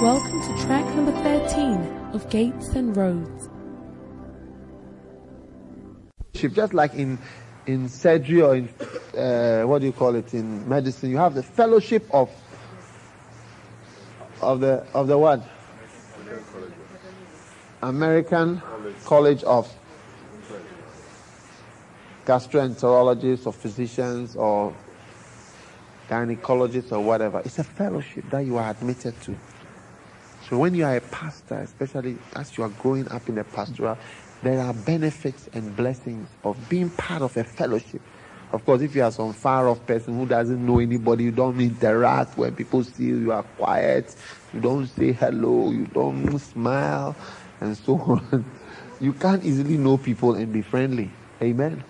Welcome to track number 13 of Gates and Roads. Just like in in surgery or in uh, what do you call it in medicine, you have the fellowship of of the of the what? American College of gastroenterologists or physicians or gynecologists or whatever. It's a fellowship that you are admitted to. So when you are a pastor, especially as you are growing up in the pastoral, there are benefits and blessings of being part of a fellowship. Of course, if you are some far off person who doesn't know anybody, you don't interact when people see you, you are quiet, you don't say hello, you don't smile, and so on. You can't easily know people and be friendly. Amen.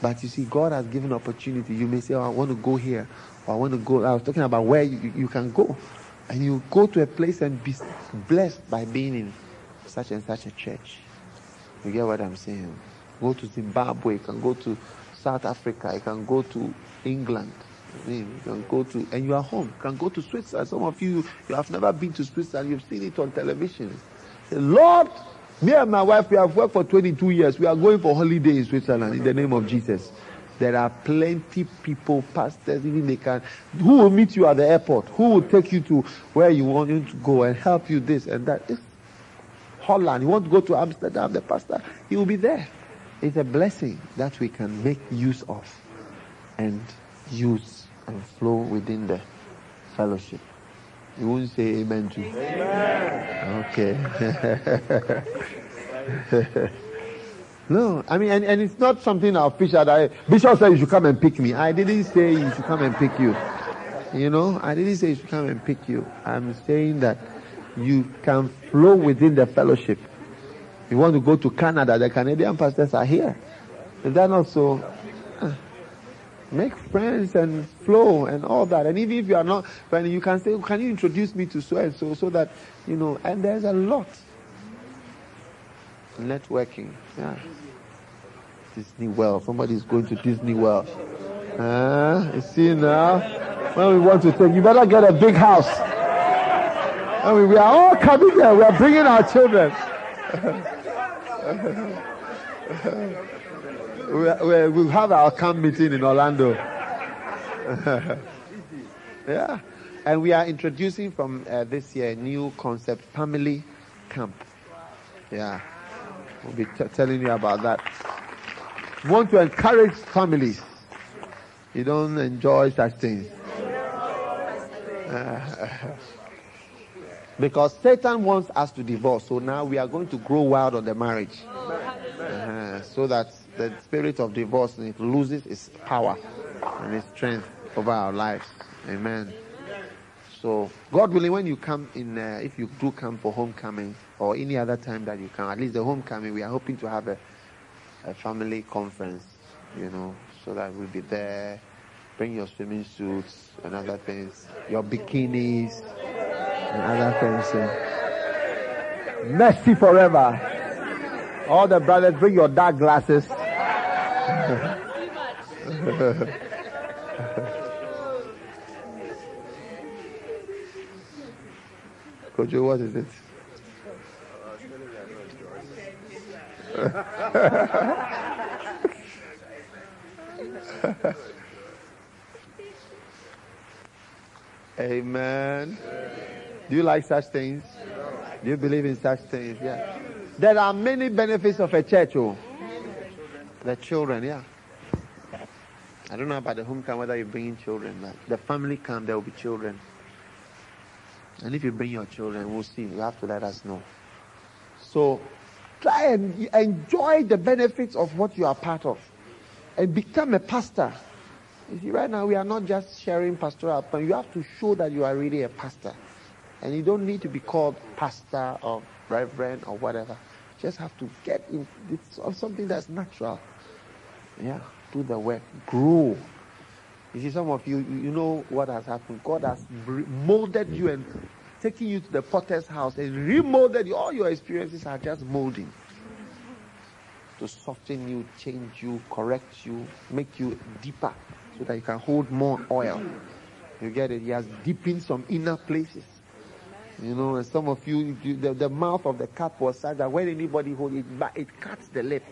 But you see, God has given opportunity. You may say, oh, I want to go here, or I want to go. I was talking about where you, you can go. And you go to a place and be blessed by being in such and such a church. You get what I'm saying? Go to Zimbabwe, you can go to South Africa, you can go to England. You can go to, and you are home. You can go to Switzerland. Some of you, you have never been to Switzerland. You've seen it on television. Say, Lord, me and my wife, we have worked for 22 years. We are going for holiday in Switzerland in the name of Jesus. There are plenty people, pastors, even they can, who will meet you at the airport, who will take you to where you want you to go and help you this and that. It's Holland. You want to go to Amsterdam, the pastor, he will be there. It's a blessing that we can make use of and use and flow within the fellowship. You won't say amen to Amen. Okay. no, I mean, and, and it's not something official that Bishop said you should come and pick me. I didn't say you should come and pick you. You know, I didn't say you should come and pick you. I'm saying that you can flow within the fellowship. You want to go to Canada, the Canadian pastors are here. Is that not so? Ah. Make friends and flow and all that. And even if you are not, when you can say, can you introduce me to so and so, so that, you know, and there's a lot. Networking, yeah. Disney World. Somebody's going to Disney World. Uh, you see now? When we want to take, you better get a big house. I mean, we are all coming there. We are bringing our children. we, we, we'll have our camp meeting in Orlando. yeah. And we are introducing from uh, this year a new concept, family camp. Yeah. We'll be t- telling you about that. Want to encourage families. You don't enjoy such things. because Satan wants us to divorce. So now we are going to grow wild on the marriage. Uh, so that the spirit of divorce it loses its power and its strength over our lives. Amen. So, God willing, when you come in, uh, if you do come for homecoming or any other time that you come, at least the homecoming, we are hoping to have a, a family conference, you know, so that we'll be there. Bring your swimming suits and other things, your bikinis and other things. Uh, mercy forever. All the brothers, bring your dark glasses. Kojo, what is it? Amen. Do you like such things? Do you believe in such things? Yeah. There are many benefits of a church. Oh. The children, yeah. I don't know about the home whether you bring in children, but the family camp there will be children. And if you bring your children, we'll see. You have to let us know. So try and enjoy the benefits of what you are part of and become a pastor. You see, right now we are not just sharing pastoral, but you have to show that you are really a pastor. And you don't need to be called pastor or reverend or whatever. You just have to get in it's something that's natural. Yeah do the work, grow. You see, some of you, you know what has happened. God has molded you and taken you to the potter's house and remolded you. All your experiences are just molding to soften you, change you, correct you, make you deeper so that you can hold more oil. You get it? He has deepened some inner places. You know, and some of you, you the, the mouth of the cup was such that when anybody hold it, but it cuts the lip.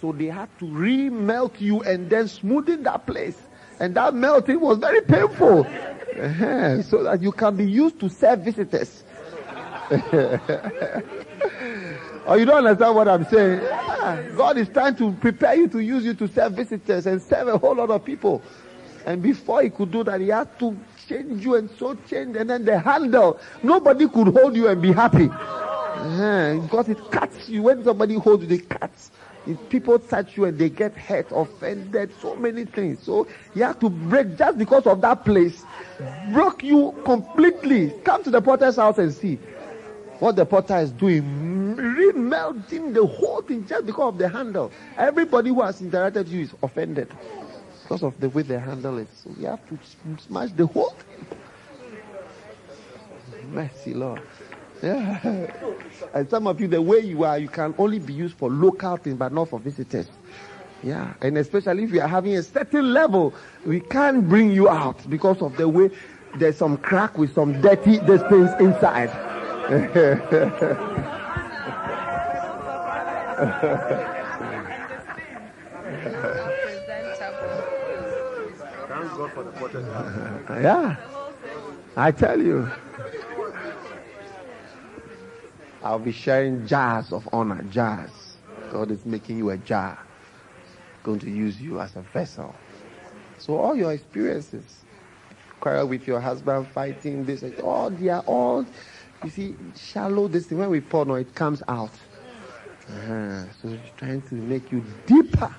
So they had to re-melt you and then smoothen that place. And that melting was very painful. Uh-huh. So that you can be used to serve visitors. or you don't understand what I'm saying? Yeah. God is trying to prepare you to use you to serve visitors and serve a whole lot of people. And before he could do that, he had to change you and so change. And then the handle, nobody could hold you and be happy. Uh, because it cuts you. When somebody holds you, it cuts. If people touch you and they get hurt, offended, so many things. So you have to break just because of that place. Broke you completely. Come to the potter's house and see what the potter is doing. Remelting the whole thing just because of the handle. Everybody who has interacted with you is offended because of the way they handle it. So you have to smash the whole thing. Mercy, Lord. Yeah. And some of you, the way you are, you can only be used for local things, but not for visitors. Yeah. And especially if you are having a certain level, we can't bring you out because of the way there's some crack with some dirty things inside. yeah. I tell you. I'll be sharing jars of honor, jars. God is making you a jar. Going to use you as a vessel. So all your experiences, quarrel with your husband, fighting this, all they are all, you see, shallow. This thing when we pour, no, it comes out. Uh-huh. So it's trying to make you deeper,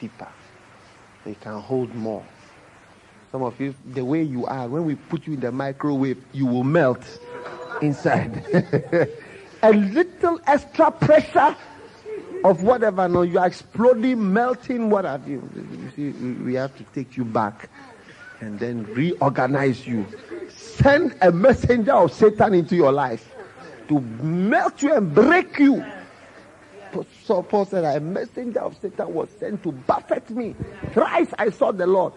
deeper. So can hold more. Some of you, the way you are, when we put you in the microwave, you will melt inside. a little extra pressure of whatever. No, you are exploding, melting, what have you. You see, we have to take you back and then reorganize you. Send a messenger of Satan into your life to melt you and break you. So Paul said, a messenger of Satan was sent to buffet me. Thrice I saw the Lord.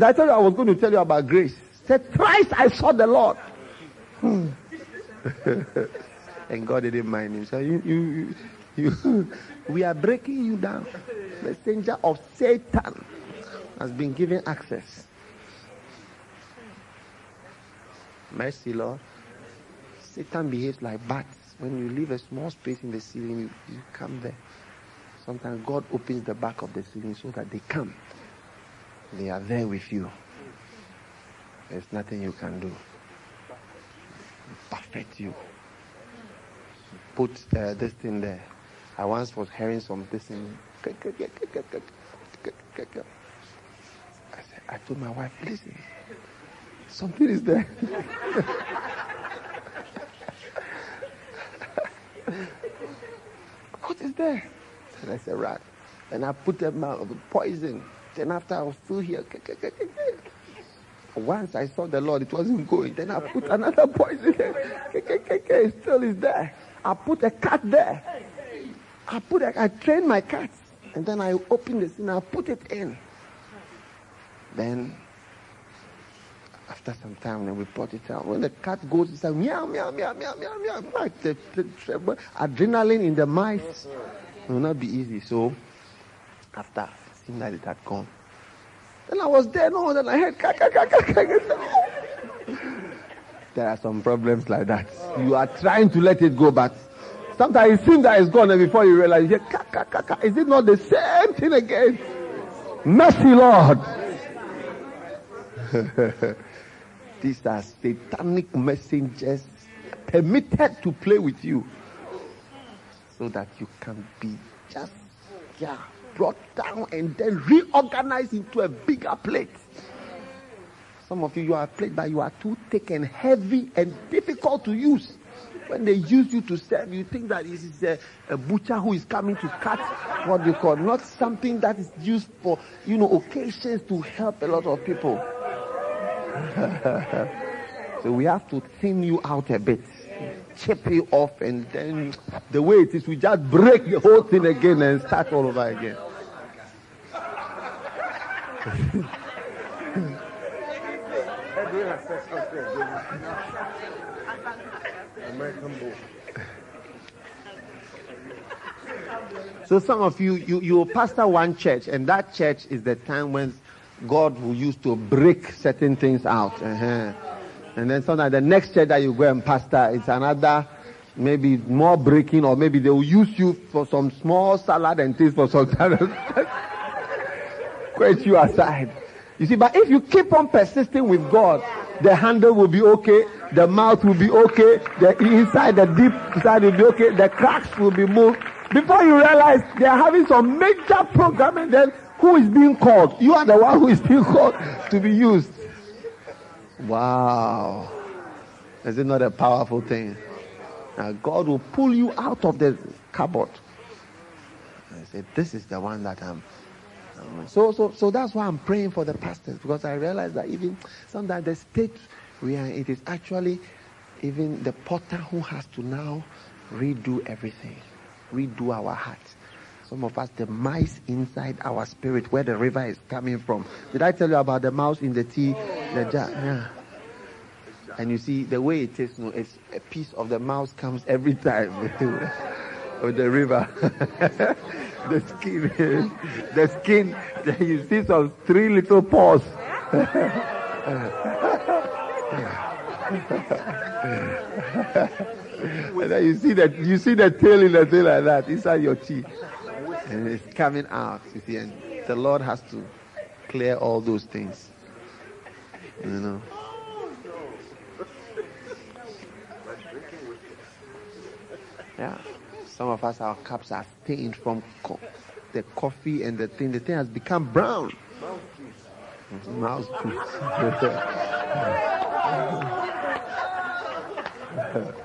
I told you I was going to tell you about grace. Said, thrice I saw the Lord. Hmm. and God didn't mind him. So you, you, you, we are breaking you down. Messenger of Satan has been given access. Mercy, Lord. Satan behaves like bats. When you leave a small space in the ceiling, you, you come there. Sometimes God opens the back of the ceiling so that they come. They are there with you. There's nothing you can do perfect you. Put uh, this thing there. I once was hearing some this thing. I said, I told my wife, listen, something is there. what is there? And I said, rat. And I put them out of poison. Then after I was still here, once I saw the Lord, it wasn't going. Then I put another poison there. It still is there. I put a cat there. I put a, I trained my cat. And then I opened the thing, I put it in. Then after some time, then we brought it out. When the cat goes, it's like meow, meow, meow, meow, meow, meow. Like the, the, the, adrenaline in the mice it will not be easy. So after seeing that it had gone, then I was there, no, then I heard, there are some problems like that. You are trying to let it go, but sometimes it seems that it's gone, and before you realize, you hear, is it not the same thing again? Mercy, Lord. These are satanic messengers permitted to play with you so that you can be just, yeah, brought down and then reorganized into a bigger plate. Some of you, you are a plate, you are too thick and heavy and difficult to use. When they use you to serve, you think that this is a, a butcher who is coming to cut what you call, not something that is used for, you know, occasions to help a lot of people. so we have to thin you out a bit chip you off, and then the way it is, we just break the whole thing again and start all over again. So some of you, you, you pastor one church, and that church is the time when God will use to break certain things out. Uh-huh. And then sometimes the next church that you go and pastor, it's another, maybe more breaking, or maybe they will use you for some small salad and things for some time. Quit you aside. You see, but if you keep on persisting with God, the handle will be okay, the mouth will be okay, the inside, the deep side will be okay, the cracks will be moved. Before you realize they are having some major program and then who is being called? You are the one who is being called to be used. Wow. Is it not a powerful thing? Now God will pull you out of the cupboard. I said, This is the one that I'm. So, so, so that's why I'm praying for the pastors because I realize that even sometimes the state we are, it is actually even the potter who has to now redo everything, redo our hearts. Some of us, the mice inside our spirit, where the river is coming from. Did I tell you about the mouse in the tea, oh, the jar? Yeah. And you see the way it is, no, it's a piece of the mouse comes every time of the river. the skin, the skin. You see some three little paws. and then you see that you see the tail in the tail like that inside your teeth, and it's coming out. You see, and the Lord has to clear all those things. You know. Yeah. Some of us, our cups are stained from the coffee and the thing. The thing has become brown. Mouse Mouthpiece.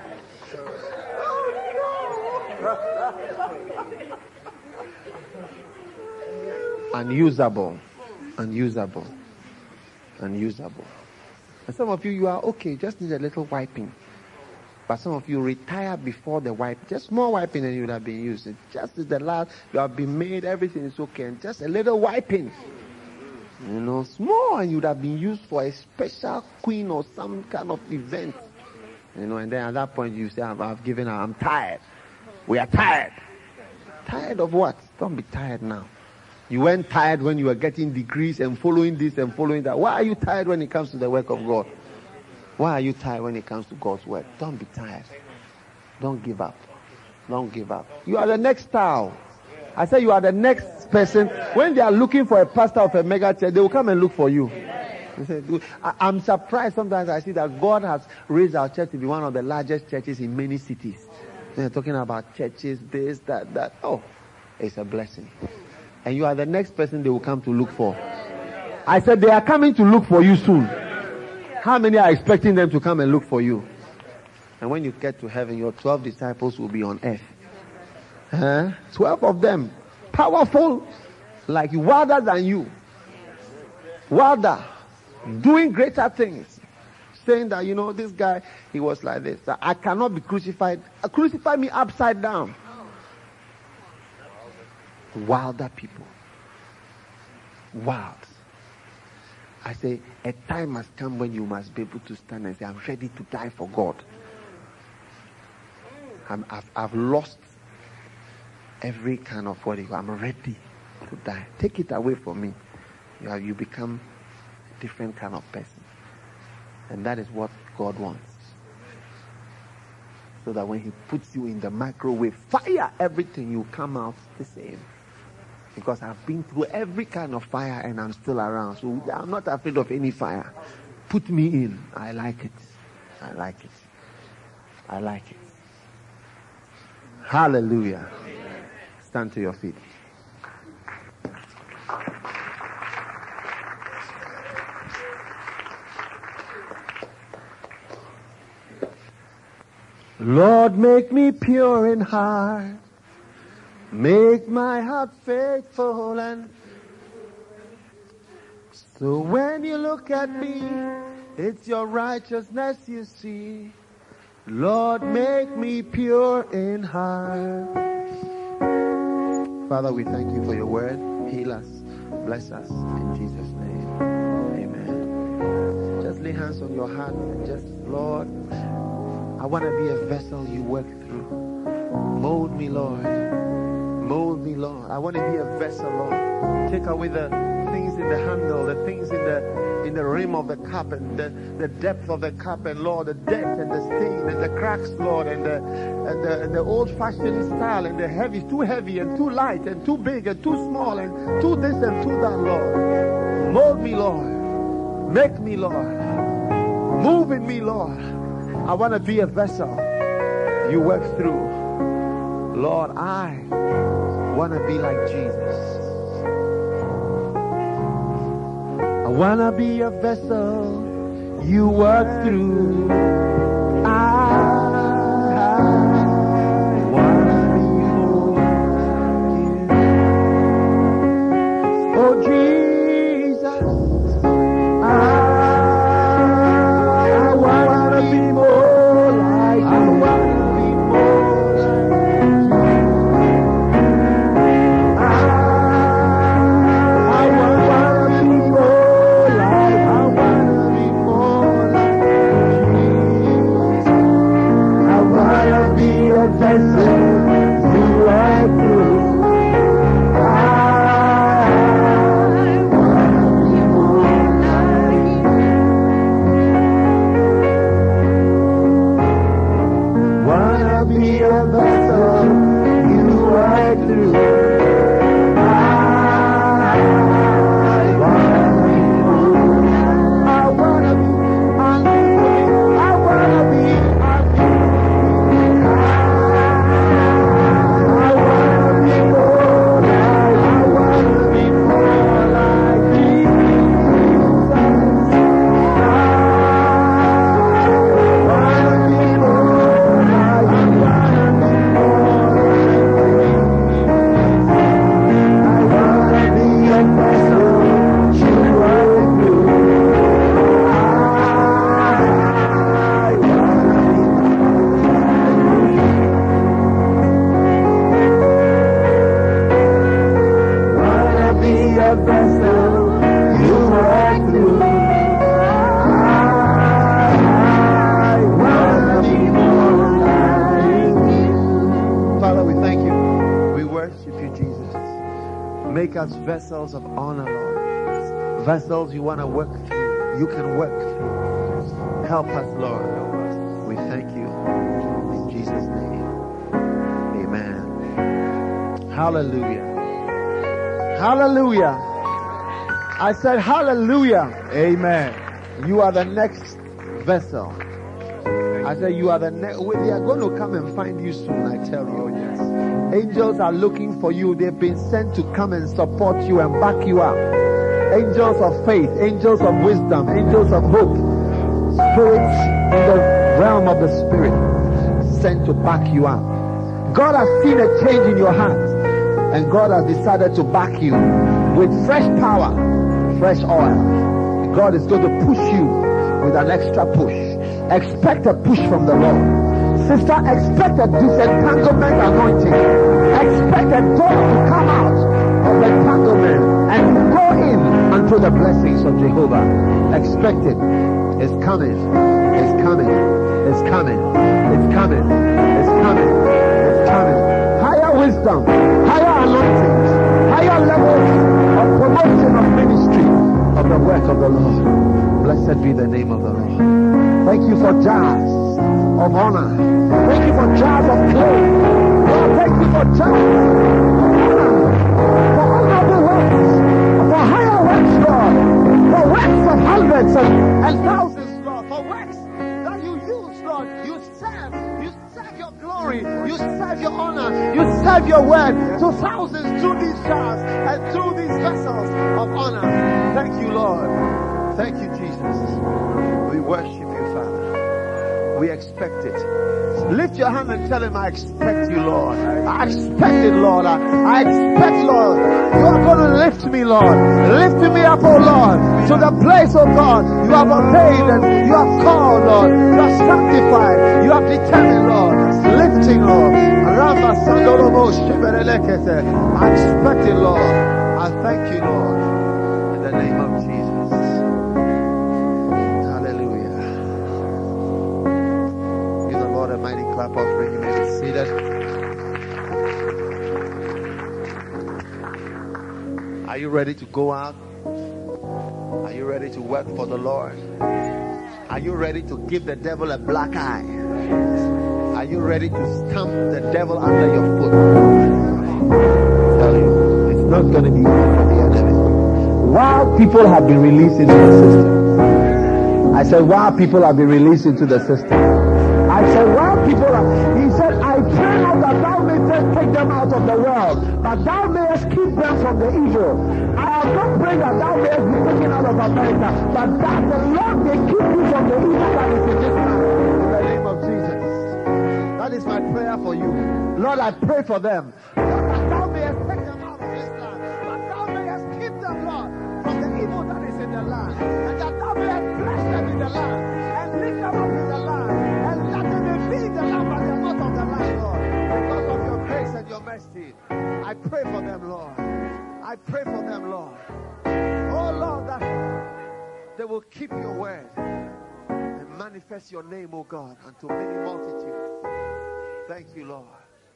unusable, unusable, unusable. And some of you, you are okay, just need a little wiping. But some of you retire before the wipe, just more wiping than you would have been used. just is the last, you have been made, everything is okay, and just a little wiping. You know, small, and you would have been used for a special queen or some kind of event. You know, and then at that point you say, I've, I've given up, I'm tired. We are tired. Tired of what? Don't be tired now. You weren't tired when you were getting degrees and following this and following that. Why are you tired when it comes to the work of God? Why are you tired when it comes to God's word? Don't be tired. Don't give up. Don't give up. You are the next star. I say you are the next person. When they are looking for a pastor of a mega church, they will come and look for you. I'm surprised sometimes I see that God has raised our church to be one of the largest churches in many cities. They're talking about churches, this, that, that. Oh, it's a blessing. And you are the next person they will come to look for. I said they are coming to look for you soon. How many are expecting them to come and look for you? And when you get to heaven, your 12 disciples will be on earth. Huh? 12 of them. Powerful, like wilder than you. Wilder. Doing greater things. Saying that, you know, this guy, he was like this. I cannot be crucified. Uh, crucify me upside down. Wilder people. Wild. I say, a time must come when you must be able to stand and say, I'm ready to die for God. i have I've lost every kind of what I'm ready to die. Take it away from me. You, have, you become a different kind of person. And that is what God wants. So that when He puts you in the microwave, fire everything, you come out the same because I've been through every kind of fire and I'm still around. So I'm not afraid of any fire. Put me in. I like it. I like it. I like it. Hallelujah. Stand to your feet. Lord, make me pure in heart Make my heart faithful and so when you look at me, it's your righteousness you see. Lord, make me pure in heart. Father, we thank you for your word. Heal us. Bless us. In Jesus' name. Amen. Just lay hands on your heart and just, Lord, I want to be a vessel you work through. Mold me, Lord. Mold me, Lord. I want to be a vessel, Lord. Take away the things in the handle, the things in the in the rim of the cup and the, the depth of the cup and Lord, the depth and the stain and the cracks, Lord, and the and the, the old fashioned style and the heavy, too heavy and too light and too big and too small and too this and too that, Lord. Mold me, Lord. Make me, Lord. Move in me, Lord. I want to be a vessel you work through. Lord, I want to be like Jesus. I want to be a vessel you work through. Vessels of honor, Lord. Vessels you want to work through. You can work through. Help us, Lord. We thank you. In Jesus' name. Amen. Hallelujah. Hallelujah. I said hallelujah. Amen. You are the next vessel. I said you are the next. They are going to come and find you soon. I tell you. Oh, yes. Angels are looking for you. They've been sent to come and support you and back you up. Angels of faith, angels of wisdom, angels of hope, spirits in the realm of the spirit sent to back you up. God has seen a change in your heart and God has decided to back you with fresh power, fresh oil. God is going to push you with an extra push. Expect a push from the Lord. Sister, expect a disentanglement anointing. Expect a door to come out of the entanglement and go in unto the blessings of Jehovah. Expect it. It's coming. It's coming. It's coming. It's coming. It's coming. It's coming. Higher wisdom, higher anointings, higher levels of promotion of ministry of the work of the Lord. Blessed be the name of the Lord. Thank you for jars of honor. Thank you for jars of clay. Lord, thank you for jars of honor. For honorable works. For higher works, Lord. For works of hundreds and, and thousands, Lord. For works that you use, Lord. You serve. You serve your glory. You serve your honor. You serve your word to thousands through these jars and through these vessels of honor. Thank you, Lord. Thank you, Jesus. We worship. We expect it. Lift your hand and tell him, I expect you, Lord. I expect it, Lord. I, I expect, Lord. You are going to lift me, Lord. Lift me up, oh Lord, to the place, oh God. You have ordained and you have called, Lord. You have sanctified. You have determined, Lord. Lifting, Lord. I expect it, Lord. I thank you, Lord. clap offering. You may be seated. Are you ready to go out? Are you ready to work for the Lord? Are you ready to give the devil a black eye? Are you ready to stamp the devil under your foot? I tell you, it's not going to be easy for the enemy. While people have been released into the system, I said, while people have been released into the system, I said, people are, he said, I pray not that thou mayest take them out of the world, but thou mayest keep them from the evil. I am not praying that thou mayest be taken out of America, but that the Lord may keep you from the evil that is in this land. In the name of Jesus. That is my prayer for you. Lord, I pray for them. Pray for them, Lord. I pray for them, Lord. Oh, Lord, that they will keep your word and manifest your name, O God, unto many multitudes. Thank you, Lord.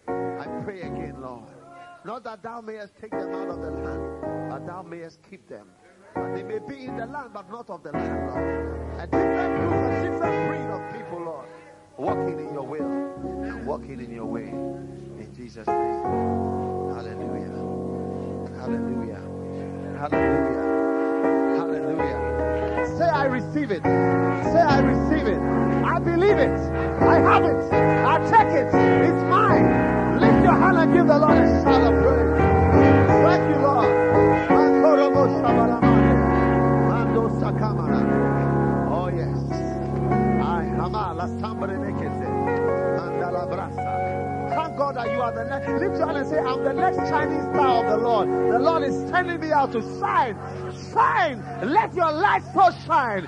I pray again, Lord. Not that thou mayest take them out of the land, but thou mayest keep them. And they may be in the land, but not of the land, Lord. A different group, a different breed of people, Lord, walking in your will and walking in your way. In Jesus' name. Hallelujah. Hallelujah. Hallelujah. Hallelujah. Say, I receive it. Say, I receive it. I believe it. I have it. I take it. It's mine. Lift your hand and give the Lord a shout of praise. Thank you, Lord. Oh, yes. I hama la That you are the next. Lift your hand and say, I'm the next Chinese star of the Lord. The Lord is sending me out to shine. Shine. Let your light so shine.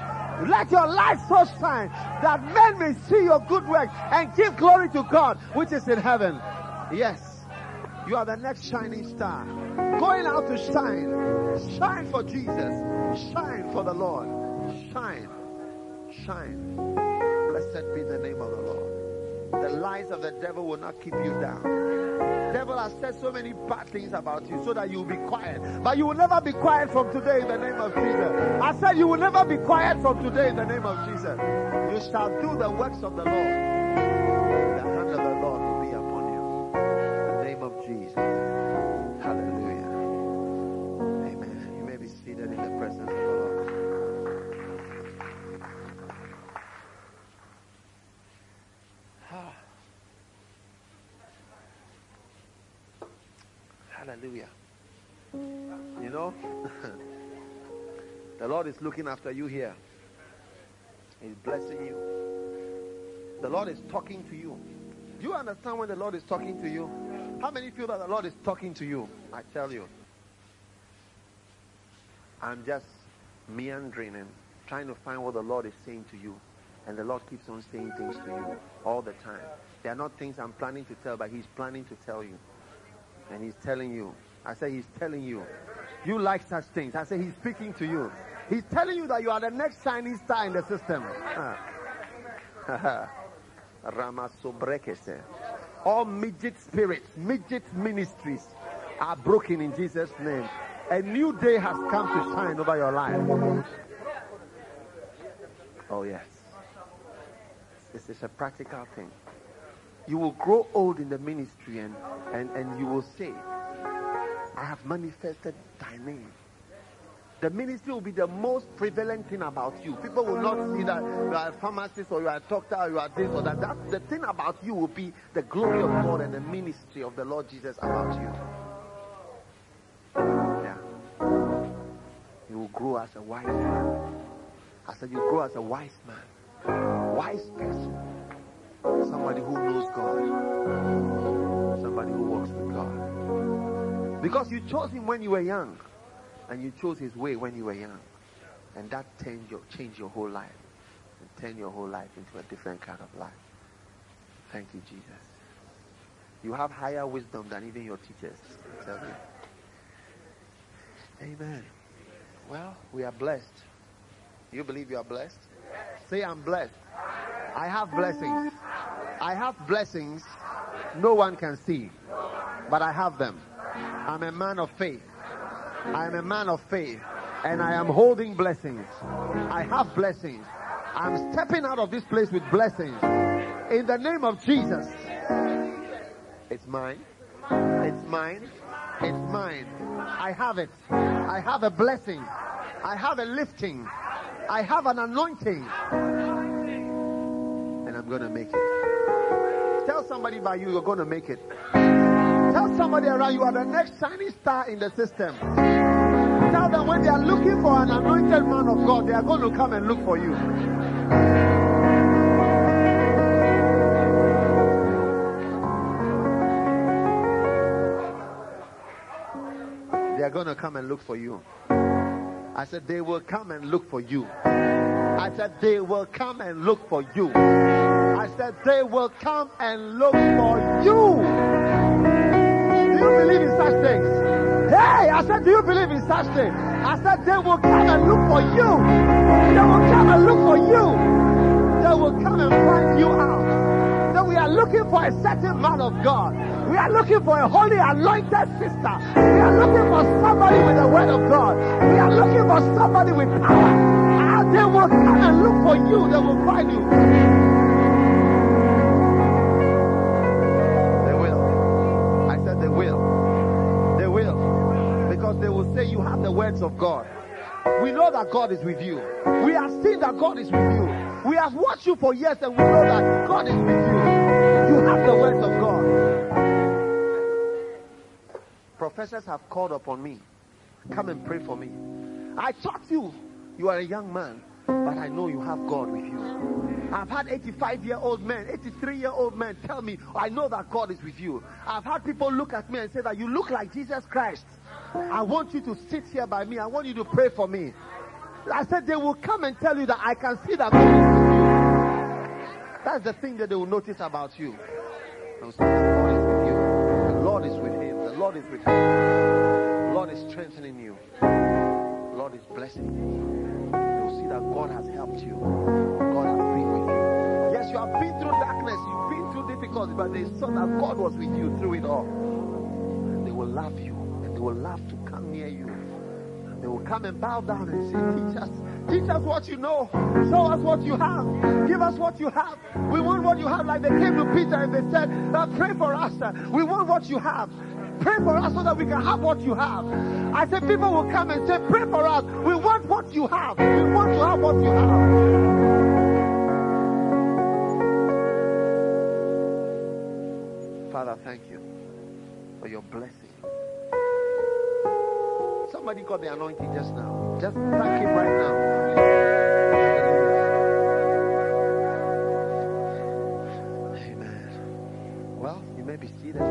Let your light so shine that men may see your good work and give glory to God, which is in heaven. Yes. You are the next shining star. Going out to shine. Shine for Jesus. Shine for the Lord. Shine. Shine. Blessed be the name of the Lord. The lies of the devil will not keep you down. Devil has said so many bad things about you so that you will be quiet. But you will never be quiet from today in the name of Jesus. I said you will never be quiet from today in the name of Jesus. You shall do the works of the Lord. Is looking after you here. He's blessing you. The Lord is talking to you. Do you understand when the Lord is talking to you? How many feel that the Lord is talking to you? I tell you. I'm just meandering and trying to find what the Lord is saying to you. And the Lord keeps on saying things to you all the time. They are not things I'm planning to tell, but He's planning to tell you. And He's telling you. I say He's telling you. You like such things. I say He's speaking to you. He's telling you that you are the next shining star in the system. Ah. Ramasobrekese. All midget spirits, midget ministries are broken in Jesus' name. A new day has come to shine over your life. Oh, yes. This is a practical thing. You will grow old in the ministry and, and, and you will say, I have manifested thy name. The ministry will be the most prevalent thing about you. People will not see that you are a pharmacist or you are a doctor or you are this or that. that. The thing about you will be the glory of God and the ministry of the Lord Jesus about you. Yeah. You will grow as a wise man. I said you grow as a wise man. Wise person. Somebody who knows God. Somebody who walks with God. Because you chose him when you were young. And you chose his way when you were young. And that changed your, changed your whole life. And turned your whole life into a different kind of life. Thank you, Jesus. You have higher wisdom than even your teachers. Amen. Well, we are blessed. You believe you are blessed? Say, I'm blessed. I have blessings. I have blessings no one can see, but I have them. I'm a man of faith. I am a man of faith and I am holding blessings. I have blessings. I'm stepping out of this place with blessings. In the name of Jesus. It's mine. It's mine. It's mine. I have it. I have a blessing. I have a lifting. I have an anointing. And I'm going to make it. Tell somebody by you, you're going to make it. Tell somebody around you are the next shining star in the system. Tell them when they are looking for an anointed man of God, they are going to come and look for you. They are going to come and look for you. I said, they will come and look for you. I said, they will come and look for you. I said, they will come and look for you. Do you believe in such things? Hey, I said, do you believe in such things? I said, they will come and look for you. They will come and look for you. They will come and find you out. That we are looking for a certain man of God. We are looking for a holy anointed sister. We are looking for somebody with the word of God. We are looking for somebody with power. And they will come and look for you. They will find you. Words of God. We know that God is with you. We have seen that God is with you. We have watched you for years and we know that God is with you. You have the words of God. Professors have called upon me. Come and pray for me. I taught you. You are a young man, but I know you have God with you. I've had 85 year old men, 83 year old men tell me, I know that God is with you. I've had people look at me and say that you look like Jesus Christ. I want you to sit here by me. I want you to pray for me. I said they will come and tell you that I can see that you. That's the thing that they will notice about you. That God is with you. The Lord is with him. The Lord is with him. The Lord is strengthening you. The Lord is blessing you. You'll see that God has helped you. God has been with you. Yes, you have been through darkness. You've been through difficulty, but they saw that God was with you through it all. And they will love you. They will love to come near you. They will come and bow down and say, teach us. Teach us what you know. Show us what you have. Give us what you have. We want what you have. Like they came to Peter and they said, pray for us. We want what you have. Pray for us so that we can have what you have. I said people will come and say, pray for us. We want what you have. We want to have what you have. Father, thank you for your blessing. Somebody got the anointing just now. Just thank him right now. Amen. Well, you may be seated.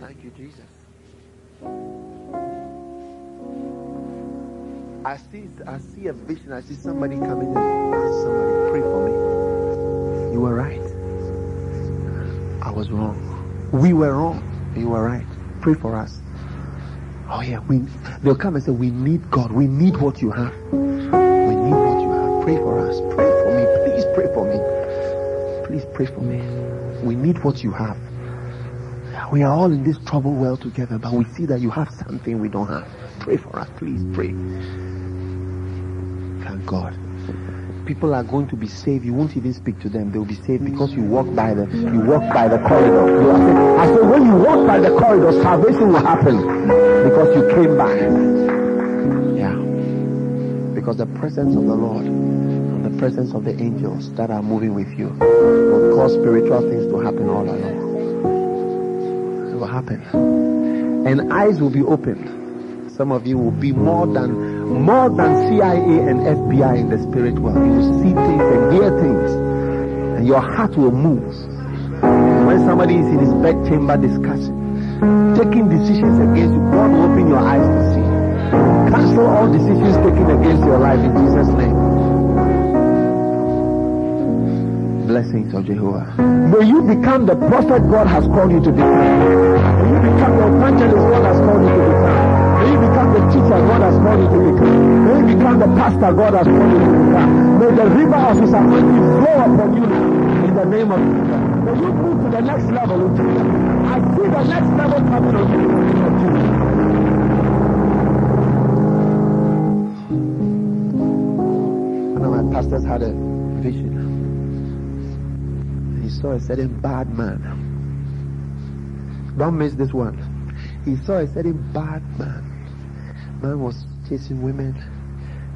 Thank you, Jesus. I see, I see a vision. I see somebody coming ask somebody, pray for me. You were right. I was wrong. We were wrong. You were right. Pray for us. Oh yeah, we, they'll come and say, we need God. We need what you have. We need what you have. Pray for us. Pray for me. Please pray for me. Please pray for me. We need what you have. We are all in this trouble world together, but we see that you have something we don't have. Pray for us. Please pray. Thank God. People are going to be saved. You won't even speak to them. They'll be saved because you walk by the you walk by the corridor. I said when you walk by the corridor, salvation will happen because you came by. Yeah. Because the presence of the Lord and the presence of the angels that are moving with you will cause spiritual things to happen all along. It will happen. And eyes will be opened. Some of you will be more than more than CIA and FBI in the spirit world. You see things and hear things, and your heart will move. When somebody is in his bed chamber discussing, taking decisions against you, God will open your eyes to see. Cancel all decisions taken against your life in Jesus' name. Blessings of Jehovah. May you become the prophet God has called you to become. May you become the evangelist God has called you to become. May you become the teacher God has called you to become. May you become the pastor God has called you to become. May the river of his anointing flow upon you. In the name of Jesus. May you move to the next level in Jesus. I see the next level coming on you in Jesus. One of my pastors had a vision. He saw a certain bad man. Don't miss this one. He saw a certain bad man. Man was chasing women,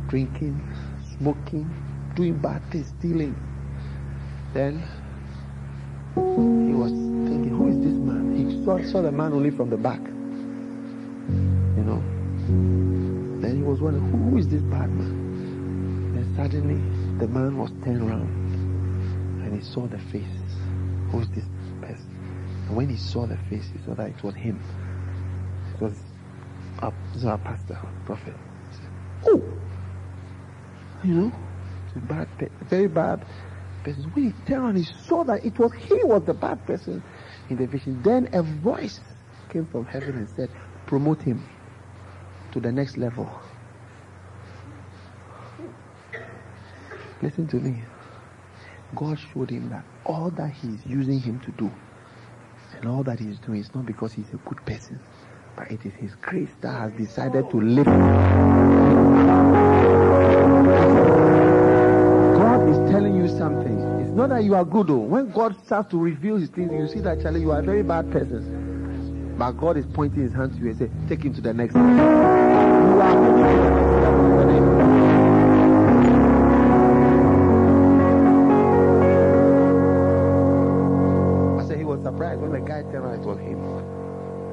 drinking, smoking, doing bad things, stealing. Then he was thinking, who is this man? He saw, saw the man only from the back. You know. Then he was wondering, who, is this bad man? Then suddenly the man was turned around and he saw the face. Who is this person? And when he saw the face, he saw that it was him. It was it was our pastor, prophet. Oh, you know, it's a bad, very bad person. When he turned around, he saw that it was he was the bad person in the vision. Then a voice came from heaven and said, promote him to the next level. Listen to me. God showed him that all that he's using him to do and all that he's doing is not because he's a good person, but it is his grace that has decided to live. God is telling you something. It's not that you are good, though. When God starts to reveal his things, you see that actually you are a very bad person. But God is pointing his hand to you and say, take him to the next level. He was surprised when the guy turned around, it was him.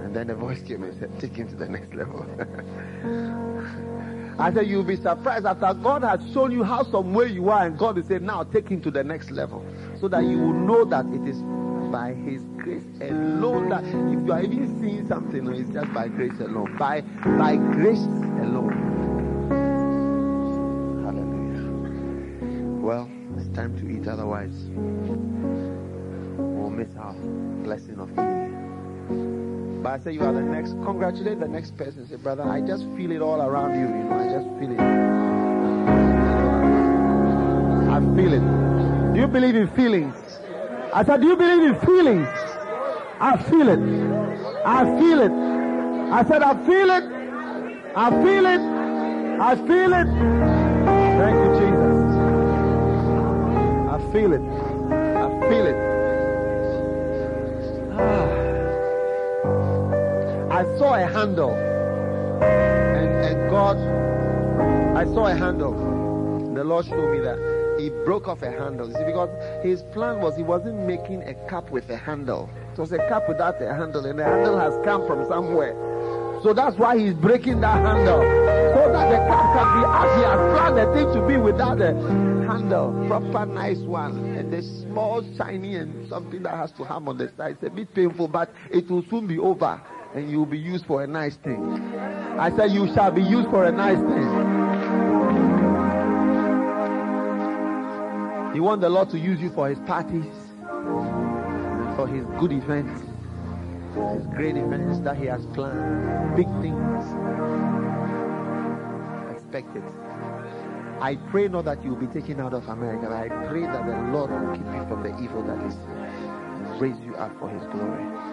And then the voice came and said, take him to the next level. I said, you'll be surprised after God has shown you how some way you are, and God is say, now take him to the next level. So that you will know that it is by his grace alone that if you are even seeing something, it's just by grace alone. By by grace alone. Hallelujah. Well, it's time to eat, otherwise we'll miss our blessing of eating. But I say you are the next. Congratulate the next person. Say, brother, I just feel it all around you. You know, I just feel it. I feel it. Do you believe in feelings? I said, do you believe in feelings? I feel it. I feel it. I said, I feel it. I feel it. I feel it. Thank you, Jesus. I feel it. I feel it. Saw a handle. And, and God, I saw a handle. The Lord showed me that he broke off a handle. You see, because his plan was he wasn't making a cup with a handle. It was a cup without a handle, and the handle has come from somewhere. So that's why he's breaking that handle. So that the cup can be as he has planned the thing to be without a handle. Proper nice one. And the small, shiny and something that has to have on the side. It's a bit painful, but it will soon be over. And you'll be used for a nice thing. I said you shall be used for a nice thing. You want the Lord to use you for his parties, for his good events, his great events that he has planned, big things. Expect it. I pray not that you'll be taken out of America, but I pray that the Lord will keep you from the evil that is and raise you up for his glory.